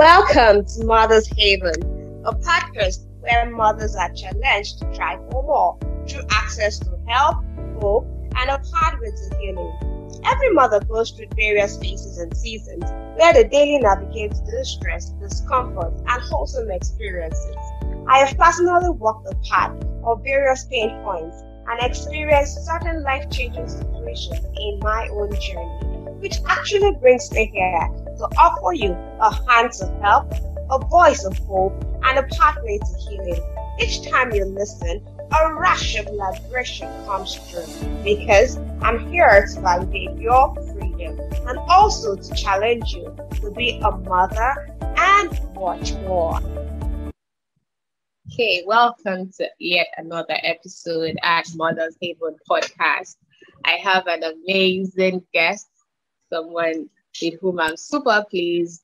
Welcome to Mother's Haven, a podcast where mothers are challenged to try for more through access to help, hope, and a pathway to healing. Every mother goes through various phases and seasons where the daily navigates distress, discomfort, and wholesome experiences. I have personally walked the path of various pain points and experienced certain life changing situations in my own journey, which actually brings me here to offer you a hand to help, a voice of hope, and a pathway to healing. Each time you listen, a rush of liberation comes through because I'm here to validate your freedom and also to challenge you to be a mother and watch more. Okay, welcome to yet another episode at Mother's Haven podcast. I have an amazing guest, someone with whom I'm super pleased,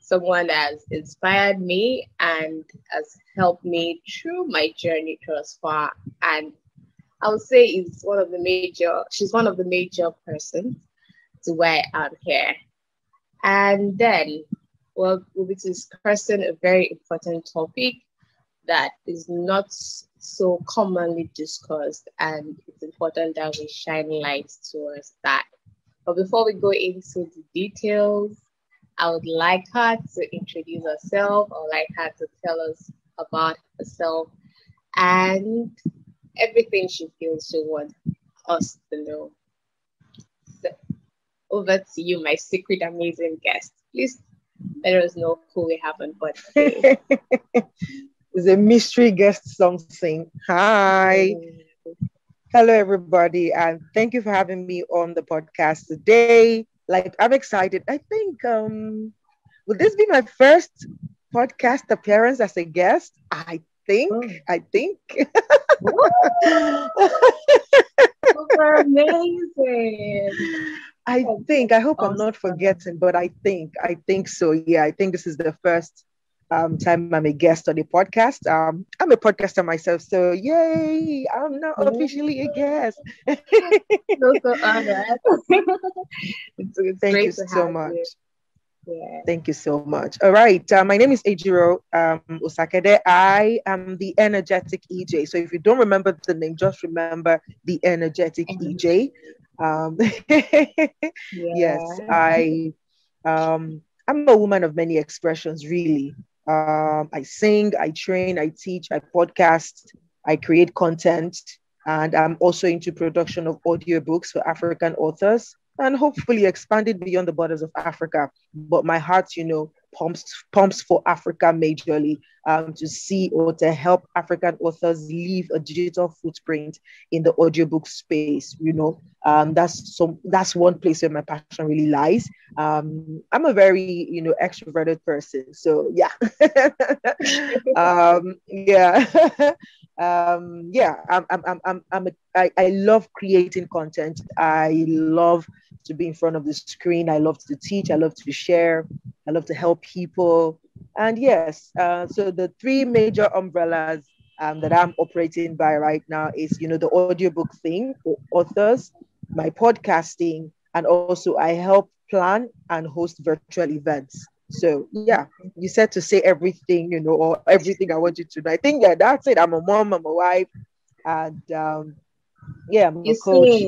someone that has inspired me and has helped me through my journey thus far. And I would say is one of the major, she's one of the major persons to why I'm here. And then we'll, we'll be discussing a very important topic that is not so commonly discussed, and it's important that we shine light towards that. But before we go into the details, I would like her to introduce herself. I would like her to tell us about herself and everything she feels she wants us to know. So, over to you, my secret amazing guest. Please let us know who we have on board today. it's a mystery guest something. Hi. Mm. Hello, everybody, and thank you for having me on the podcast today. Like, I'm excited. I think, um, will this be my first podcast appearance as a guest? I think. Oh. I think. amazing. I think. I hope awesome. I'm not forgetting, but I think. I think so. Yeah, I think this is the first um, time I'm a guest on the podcast. Um, I'm a podcaster myself, so yay! I'm now officially a guest. so, so honored. Thank you so much. You. Yeah. Thank you so much. All right. Uh, my name is Ejiro um, Osakede. I am the energetic EJ. So if you don't remember the name, just remember the energetic EJ. Um, yeah. Yes, I. Um, I'm a woman of many expressions, really. Um, I sing, I train, I teach, I podcast, I create content, and I'm also into production of audiobooks for African authors and hopefully expanded beyond the borders of Africa. But my heart, you know, pumps pumps for Africa majorly um, to see or to help African authors leave a digital footprint in the audiobook space. You know, um, that's so that's one place where my passion really lies. Um, I'm a very you know extroverted person, so yeah, um, yeah. um, yeah, I'm, I'm, I'm, I'm a, I, I love creating content. I love to be in front of the screen. I love to teach. I love to share. I love to help people. And yes, uh, so the three major umbrellas um, that I'm operating by right now is, you know, the audiobook thing for authors, my podcasting, and also I help plan and host virtual events. So yeah, you said to say everything, you know, or everything I want you to know. I think yeah, that's it. I'm a mom, I'm a wife, and um, yeah, I'm you a coach.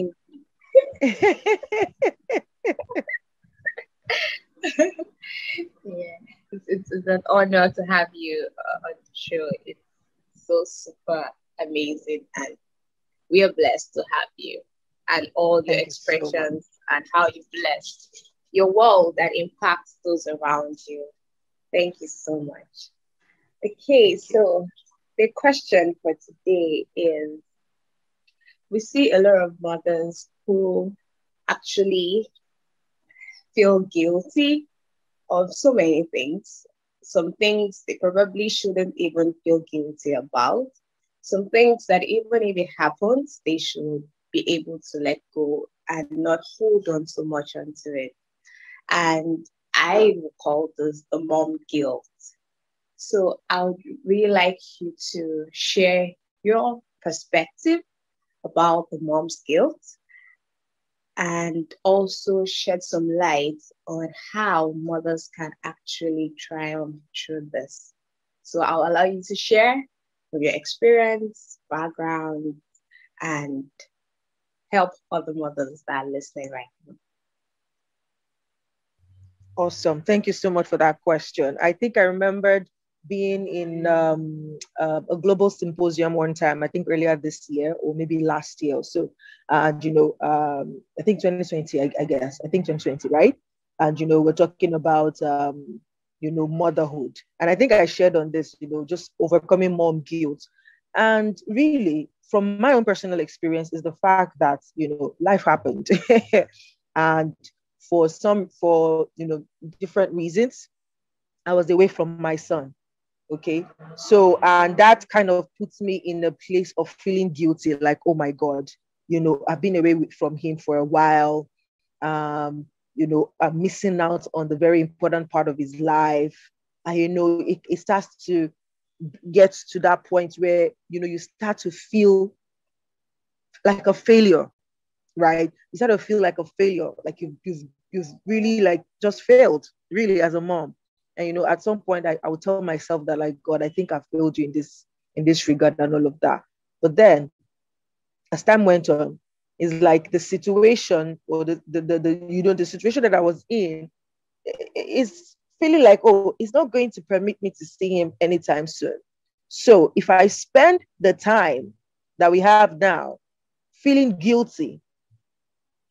it's, an honor to have you uh, on the show. It's so super amazing, and we are blessed to have you and all the expressions so and how you blessed your world that impacts those around you. Thank you so much. Okay, so the question for today is we see a lot of mothers who actually feel guilty of so many things. Some things they probably shouldn't even feel guilty about. Some things that even if it happens, they should be able to let go and not hold on so much onto it. And I will call this the mom guilt. So I would really like you to share your perspective about the mom's guilt and also shed some light on how mothers can actually triumph through this. So I'll allow you to share your experience, background, and help other mothers that are listening right now. Awesome. Thank you so much for that question. I think I remembered being in um, uh, a global symposium one time, I think earlier this year or maybe last year or so. And, you know, um, I think 2020, I, I, guess, I think 2020, right? And, you know, we're talking about, um, you know, motherhood. And I think I shared on this, you know, just overcoming mom guilt. And really, from my own personal experience, is the fact that, you know, life happened. and for some, for, you know, different reasons, I was away from my son Okay. So, and that kind of puts me in a place of feeling guilty like, oh my God, you know, I've been away from him for a while. Um, you know, I'm missing out on the very important part of his life. And, you know, it, it starts to get to that point where, you know, you start to feel like a failure, right? You start to feel like a failure, like you've, you've, you've really like just failed, really, as a mom. And you know, at some point I, I would tell myself that like God, I think I failed you in this in this regard and all of that. But then as time went on, it's like the situation or the, the, the, the you know the situation that I was in is feeling like, oh, it's not going to permit me to see him anytime soon. So if I spend the time that we have now feeling guilty,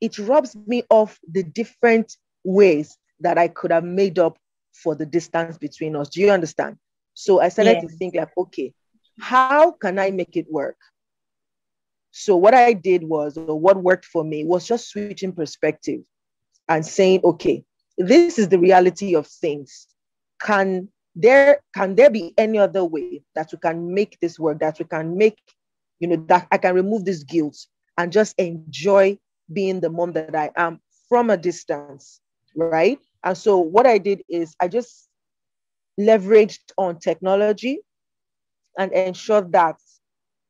it robs me of the different ways that I could have made up for the distance between us. Do you understand? So I started yes. to think like, okay, how can I make it work? So what I did was, or what worked for me was just switching perspective and saying, okay, this is the reality of things. Can there can there be any other way that we can make this work? That we can make, you know, that I can remove this guilt and just enjoy being the mom that I am from a distance, right? And so what I did is I just leveraged on technology and ensured that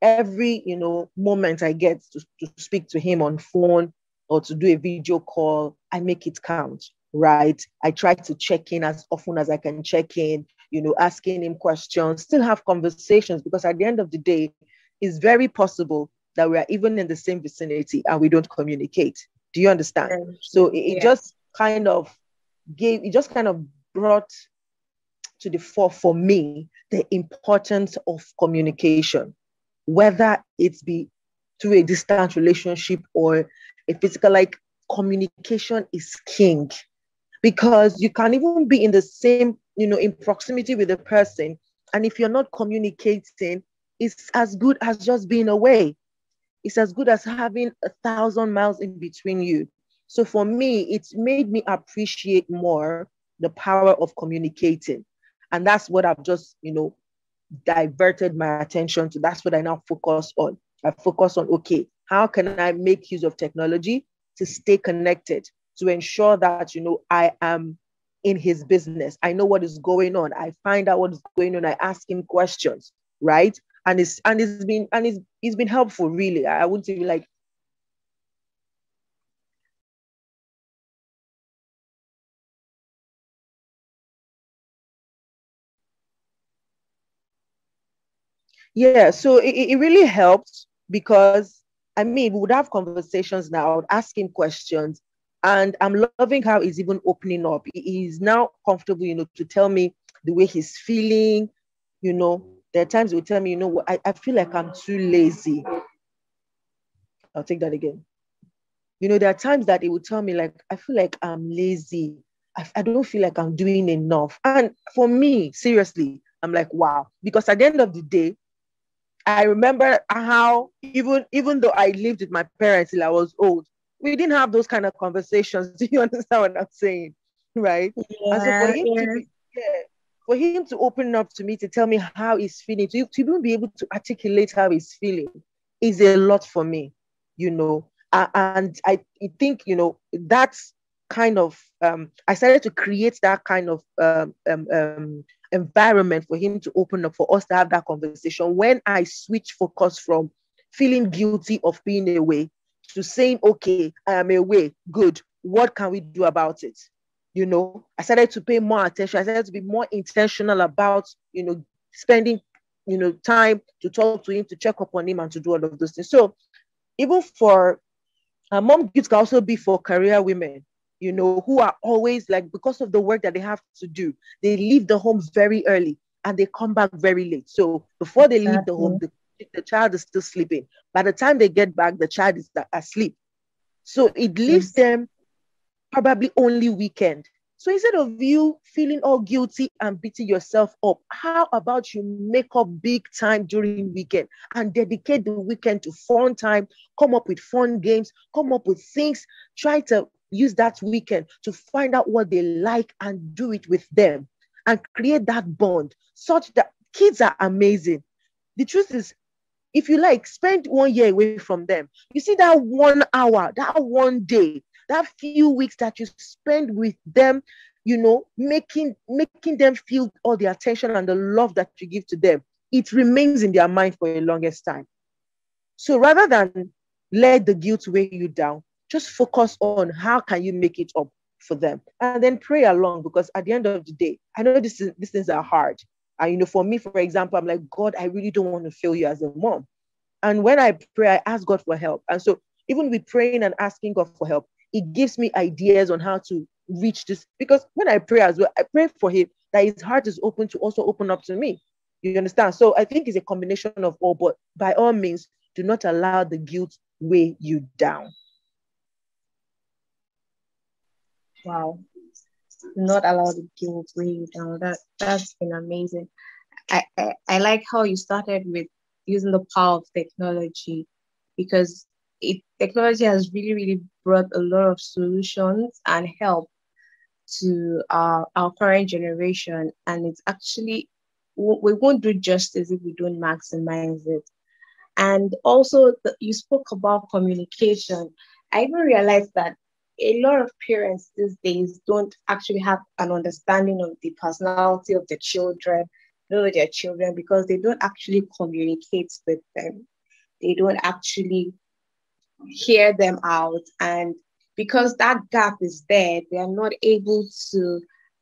every you know moment I get to, to speak to him on phone or to do a video call, I make it count, right? I try to check in as often as I can check in, you know, asking him questions, still have conversations because at the end of the day, it's very possible that we are even in the same vicinity and we don't communicate. Do you understand? So it, it just kind of gave it just kind of brought to the fore for me the importance of communication, whether it's be through a distant relationship or a physical, like communication is king because you can even be in the same, you know, in proximity with a person. And if you're not communicating, it's as good as just being away. It's as good as having a thousand miles in between you. So for me, it's made me appreciate more the power of communicating. And that's what I've just, you know, diverted my attention to. That's what I now focus on. I focus on, okay, how can I make use of technology to stay connected, to ensure that, you know, I am in his business. I know what is going on. I find out what is going on. I ask him questions, right? And it's and it's been and it's it's been helpful, really. I wouldn't say like Yeah, so it, it really helped because I mean, we would have conversations now, I would ask him questions, and I'm loving how he's even opening up. He's now comfortable, you know, to tell me the way he's feeling. You know, there are times he will tell me, you know I, I feel like I'm too lazy. I'll take that again. You know, there are times that he will tell me, like, I feel like I'm lazy. I, I don't feel like I'm doing enough. And for me, seriously, I'm like, wow. Because at the end of the day, I remember how even even though I lived with my parents till I was old, we didn't have those kind of conversations. Do you understand what I'm saying? Right? Yeah, and so for him to be, yeah, for him to open up to me to tell me how he's feeling, to, to even be able to articulate how he's feeling is a lot for me, you know. Uh, and I think, you know, that's kind of um, I started to create that kind of um, um, um environment for him to open up for us to have that conversation when I switch focus from feeling guilty of being away to saying, okay, I am away, good. What can we do about it? You know, I started to pay more attention. I started to be more intentional about, you know, spending, you know, time to talk to him, to check up on him, and to do all of those things. So, even for mom gifts can also be for career women you know, who are always like, because of the work that they have to do, they leave the home very early and they come back very late. So before they leave the home, the, the child is still sleeping. By the time they get back, the child is asleep. So it leaves them probably only weekend. So instead of you feeling all guilty and beating yourself up, how about you make up big time during weekend and dedicate the weekend to fun time, come up with fun games, come up with things, try to use that weekend to find out what they like and do it with them and create that bond such that kids are amazing. The truth is, if you like, spend one year away from them. You see that one hour, that one day, that few weeks that you spend with them, you know, making making them feel all the attention and the love that you give to them, it remains in their mind for the longest time. So rather than let the guilt weigh you down, just focus on how can you make it up for them. And then pray along because at the end of the day i know this is these things are hard. And you know for me for example i'm like god i really don't want to fail you as a mom. And when i pray i ask god for help. And so even with praying and asking god for help it gives me ideas on how to reach this. Because when i pray as well i pray for him that his heart is open to also open up to me. You understand? So i think it's a combination of all but by all means do not allow the guilt weigh you down Wow. Not allow the guilt weigh you down. Oh, that that's been amazing. I, I, I like how you started with using the power of technology because it technology has really, really brought a lot of solutions and help to our, our current generation. And it's actually, we won't do justice if we don't maximize it. And also, the, you spoke about communication. I even realized that a lot of parents these days don't actually have an understanding of the personality of the children, know their children, because they don't actually communicate with them. They don't actually hear them out. And because that gap is there, they are not able to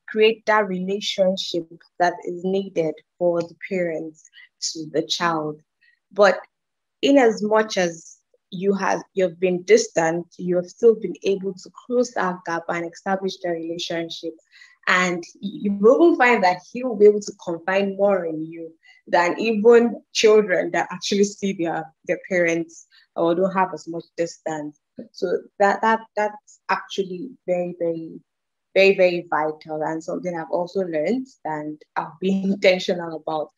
create that relationship that is needed for the parents to the child. But in as much as you have you've been distant, you have still been able to close that gap and establish the relationship. And you will find that he will be able to confide more in you than even children that actually see their, their parents or don't have as much distance. So that that that's actually very, very, very, very vital and something I've also learned and I've been intentional about.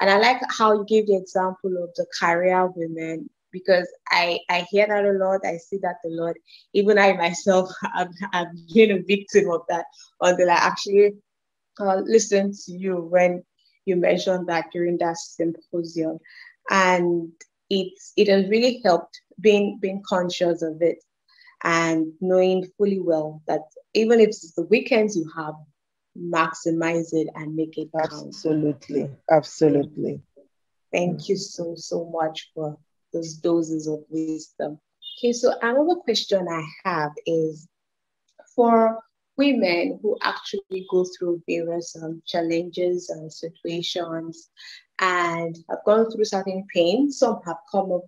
And I like how you gave the example of the career women because I, I hear that a lot. I see that a lot. Even I myself, I'm, I'm being a victim of that until I actually uh, listened to you when you mentioned that during that symposium. And it's, it has really helped being, being conscious of it and knowing fully well that even if it's the weekends you have, maximize it and make it count. Absolutely. Absolutely. Thank you so, so much for those doses of wisdom. Okay, so another question I have is for women who actually go through various um, challenges and situations and have gone through certain pain, some have come up,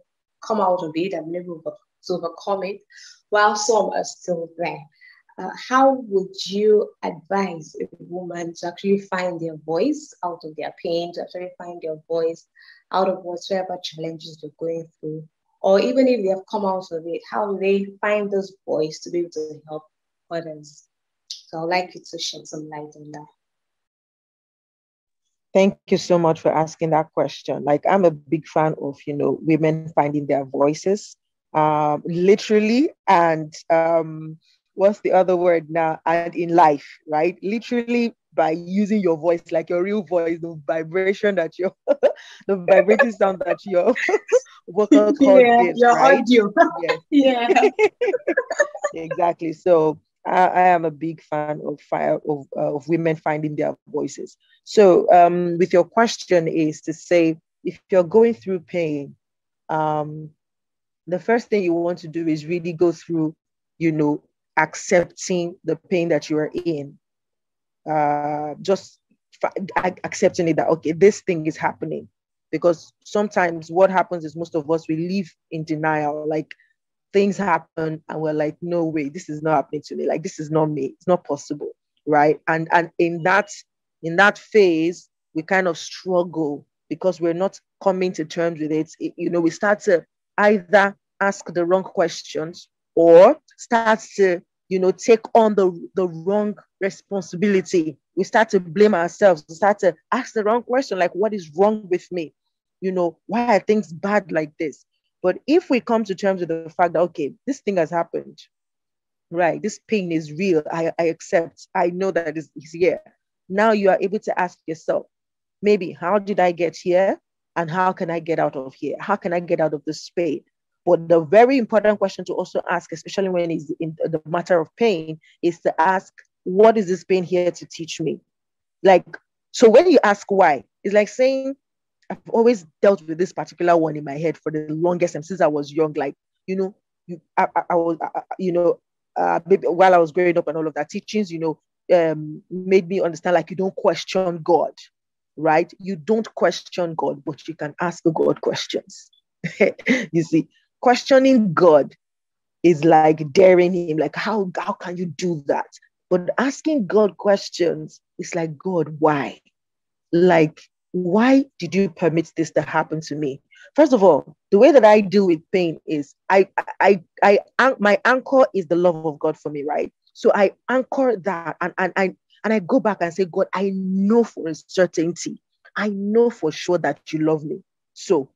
come out of it and been able to overcome it, while some are still there. Uh, how would you advise a woman to actually find their voice out of their pain, to actually find their voice out of whatever challenges they're going through, or even if they have come out of it, how do they find this voice to be able to help others? So I'd like you to shed some light on that. Thank you so much for asking that question. Like I'm a big fan of, you know, women finding their voices, um, literally, and um, what's the other word now? And in life, right? Literally by using your voice, like your real voice, the vibration that your the vibrating sound that your vocal cord yeah, gives, your right? audio. Yes. yeah. exactly. So I, I, am a big fan of fire of, uh, of women finding their voices. So um, with your question is to say if you're going through pain, um, the first thing you want to do is really go through, you know, accepting the pain that you are in. Uh, just accepting it that, okay, this thing is happening. Because sometimes what happens is most of us, we live in denial. Like things happen and we're like, no way, this is not happening to me. Like this is not me. It's not possible. Right. And and in that in that phase, we kind of struggle because we're not coming to terms with it. it you know, we start to either ask the wrong questions or start to you know take on the the wrong responsibility. We start to blame ourselves. We start to ask the wrong question like what is wrong with me? You know why are things bad like this? But if we come to terms with the fact that okay this thing has happened right this pain is real i, I accept i know that it's, it's here. Now you are able to ask yourself maybe how did i get here and how can I get out of here? How can I get out of this pain? But the very important question to also ask, especially when it's in the matter of pain, is to ask, what is this pain here to teach me? Like, so when you ask why, it's like saying, I've always dealt with this particular one in my head for the longest time since I was young. Like, you know, you, I, I, I was, I, you know, uh, maybe while I was growing up and all of that, teachings, you know, um, made me understand like you don't question God right? You don't question God, but you can ask God questions. you see, questioning God is like daring him, like, how, how can you do that? But asking God questions is like, God, why? Like, why did you permit this to happen to me? First of all, the way that I deal with pain is I, I, I, I my anchor is the love of God for me, right? So I anchor that and, and I and I go back and say, God, I know for a certainty, I know for sure that you love me. So,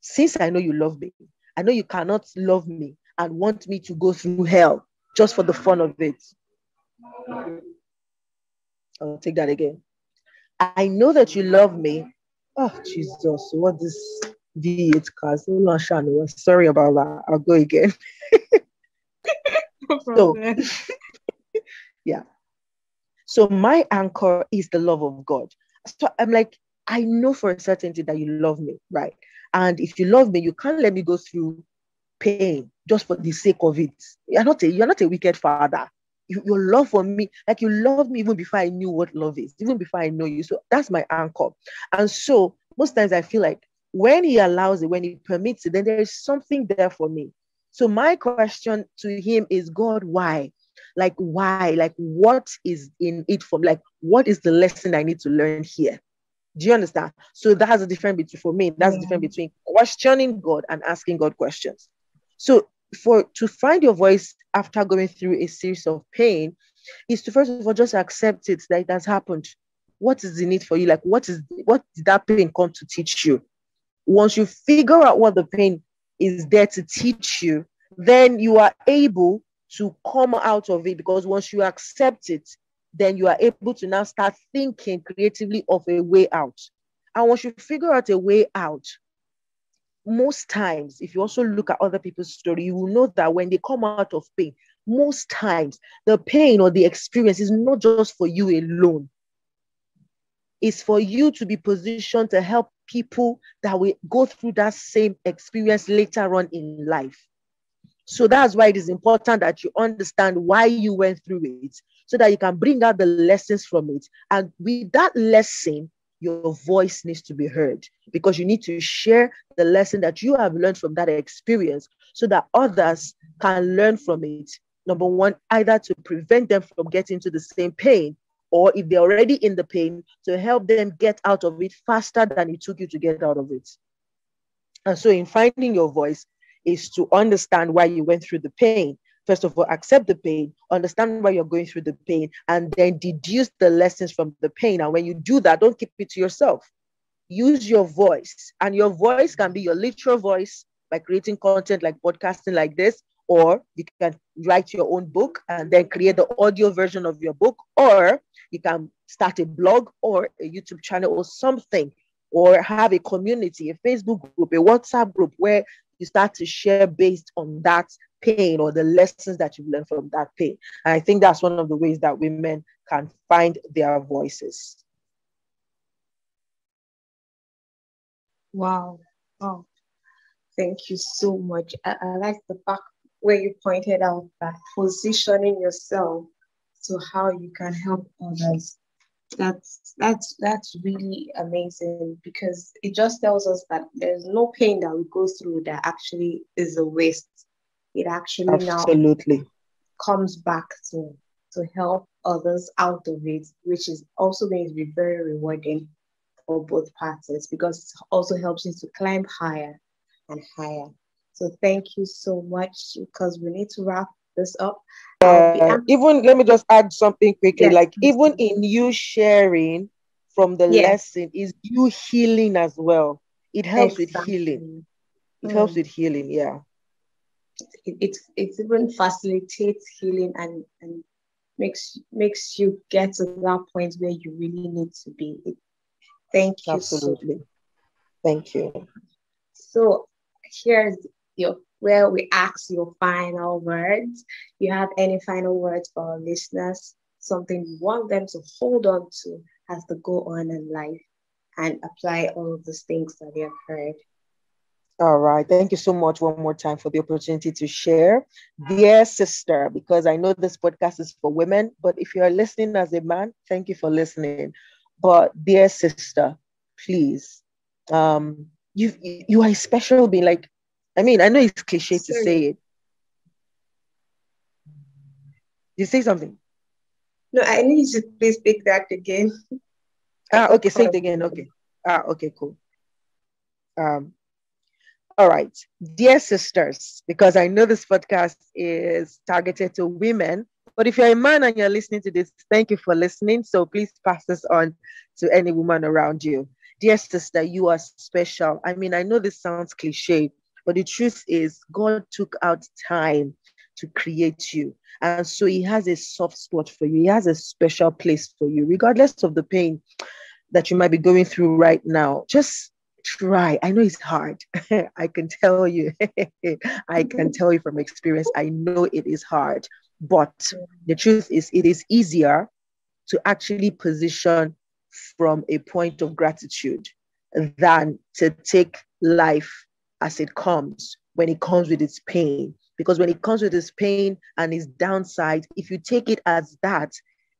since I know you love me, I know you cannot love me and want me to go through hell just for the fun of it. I'll take that again. I know that you love me. Oh, Jesus, what this V8 cars? Sorry about that. I'll go again. so, yeah. So my anchor is the love of God. So I'm like, I know for a certainty that you love me, right? And if you love me, you can't let me go through pain just for the sake of it. You're not a you're not a wicked father. You, your love for me, like you love me even before I knew what love is, even before I know you. So that's my anchor. And so most times I feel like when he allows it, when he permits it, then there is something there for me. So my question to him is, God, why? like why like what is in it from like what is the lesson i need to learn here do you understand? So that's the difference between for me that's yeah. the difference mm-hmm. between questioning god and asking god questions. So for to find your voice after going through a series of pain is to first of all just accept it that it has happened. What is the need for you? Like what is what did that pain come to teach you? Once you figure out what the pain is there to teach you then you are able to come out of it because once you accept it, then you are able to now start thinking creatively of a way out. And once you figure out a way out, most times, if you also look at other people's story, you will know that when they come out of pain, most times the pain or the experience is not just for you alone. It's for you to be positioned to help people that will go through that same experience later on in life. So that's why it is important that you understand why you went through it so that you can bring out the lessons from it. And with that lesson, your voice needs to be heard because you need to share the lesson that you have learned from that experience so that others can learn from it. Number one, either to prevent them from getting to the same pain, or if they're already in the pain, to help them get out of it faster than it took you to get out of it. And so, in finding your voice, is to understand why you went through the pain. First of all, accept the pain, understand why you're going through the pain, and then deduce the lessons from the pain. And when you do that, don't keep it to yourself. Use your voice, and your voice can be your literal voice by creating content like podcasting like this, or you can write your own book and then create the audio version of your book, or you can start a blog or a YouTube channel or something, or have a community, a Facebook group, a WhatsApp group where you start to share based on that pain or the lessons that you've learned from that pain. And I think that's one of the ways that women can find their voices. Wow. Oh. Thank you so much. I, I like the fact where you pointed out that positioning yourself to how you can help others. That's that's that's really amazing because it just tells us that there's no pain that we go through that actually is a waste. It actually absolutely now comes back to to help others out of it, which is also going to be very rewarding for both parties because it also helps you to climb higher and higher. So thank you so much because we need to wrap this up. Uh, even let me just add something quickly. Yes, like even in you sharing from the yes. lesson is you healing as well. It helps exactly. with healing. It mm. helps with healing. Yeah. It, it, it even facilitates healing and, and makes makes you get to that point where you really need to be. It, thank you. Absolutely. So thank you. So here's your where we ask your final words. You have any final words for our listeners? Something you want them to hold on to as they go on in life and apply all of those things that they have heard. All right. Thank you so much one more time for the opportunity to share. Dear sister, because I know this podcast is for women, but if you are listening as a man, thank you for listening. But dear sister, please, um, you you are a special being. Like, I mean, I know it's cliche to say it. You say something? No, I need you to please speak that again. Ah, okay, say it again. Okay. Ah, okay, cool. Um, all right, dear sisters, because I know this podcast is targeted to women, but if you're a man and you're listening to this, thank you for listening. So please pass this on to any woman around you. Dear sister, you are special. I mean, I know this sounds cliche, but the truth is, God took out time to create you. And so He has a soft spot for you, He has a special place for you, regardless of the pain that you might be going through right now. Just try. I know it's hard. I can tell you. I can mm-hmm. tell you from experience. I know it is hard. But mm-hmm. the truth is, it is easier to actually position from a point of gratitude than to take life as it comes when it comes with its pain. Because when it comes with its pain and its downside, if you take it as that,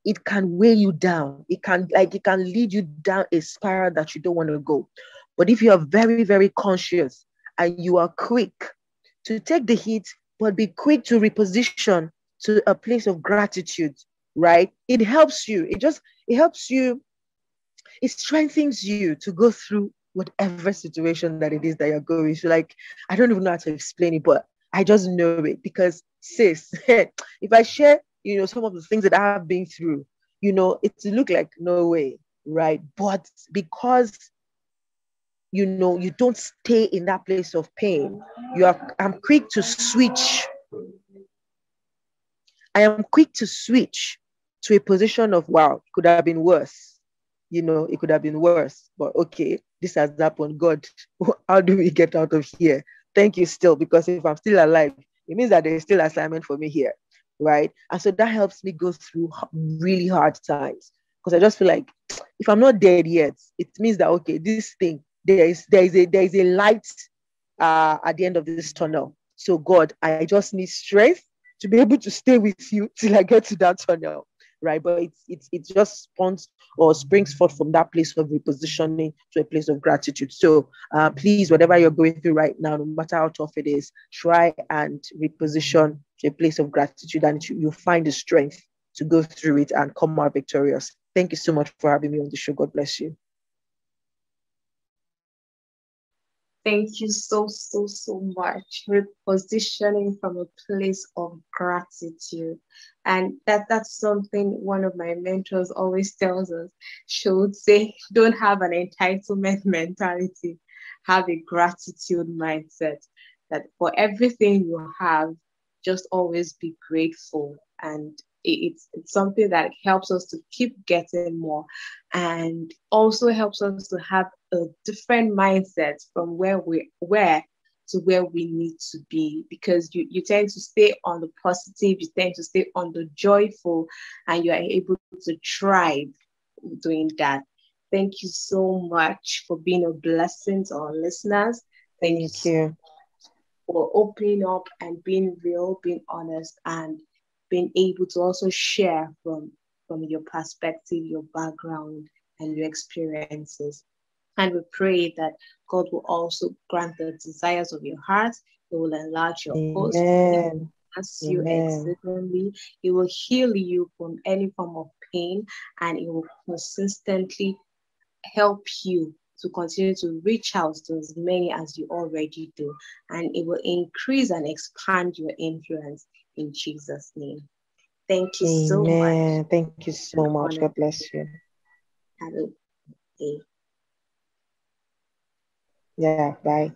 it can weigh you down. It can like it can lead you down a spiral that you don't want to go. But if you are very, very conscious and you are quick to take the hit, but be quick to reposition to a place of gratitude, right? It helps you. It just it helps you. It strengthens you to go through whatever situation that it is that you're going through. Like I don't even know how to explain it, but I just know it because sis, if I share, you know, some of the things that I have been through, you know, it look like no way, right? But because you know you don't stay in that place of pain. You are i'm quick to switch. I am quick to switch to a position of wow could have been worse. You know it could have been worse. But okay this has happened. God how do we get out of here? Thank you still because if i'm still alive it means that there's still assignment for me here right? And so that helps me go through really hard times. Because i just feel like if i'm not dead yet it means that okay this thing there is there is a there is a light uh, at the end of this tunnel. So God, I just need strength to be able to stay with you till I get to that tunnel, right? But it's it's it just spawns or springs forth from that place of repositioning to a place of gratitude. So uh, please, whatever you're going through right now, no matter how tough it is, try and reposition to a place of gratitude, and you'll find the strength to go through it and come out victorious. Thank you so much for having me on the show. God bless you. Thank you so, so, so much. Repositioning from a place of gratitude. And that, that's something one of my mentors always tells us. She would say, don't have an entitlement mentality, have a gratitude mindset. That for everything you have, just always be grateful and it's, it's something that helps us to keep getting more and also helps us to have a different mindset from where we were to where we need to be because you, you tend to stay on the positive, you tend to stay on the joyful, and you are able to thrive doing that. Thank you so much for being a blessing to our listeners. Thank, Thank you. for opening up and being real, being honest, and being able to also share from, from your perspective, your background, and your experiences. And we pray that God will also grant the desires of your heart. He will enlarge your coast. Bless you exceedingly. He will heal you from any form of pain and it will consistently help you to continue to reach out to as many as you already do. And it will increase and expand your influence in Jesus' name. Thank you Amen. so much. Thank you so much. God bless you. Have a day. Yeah, bye.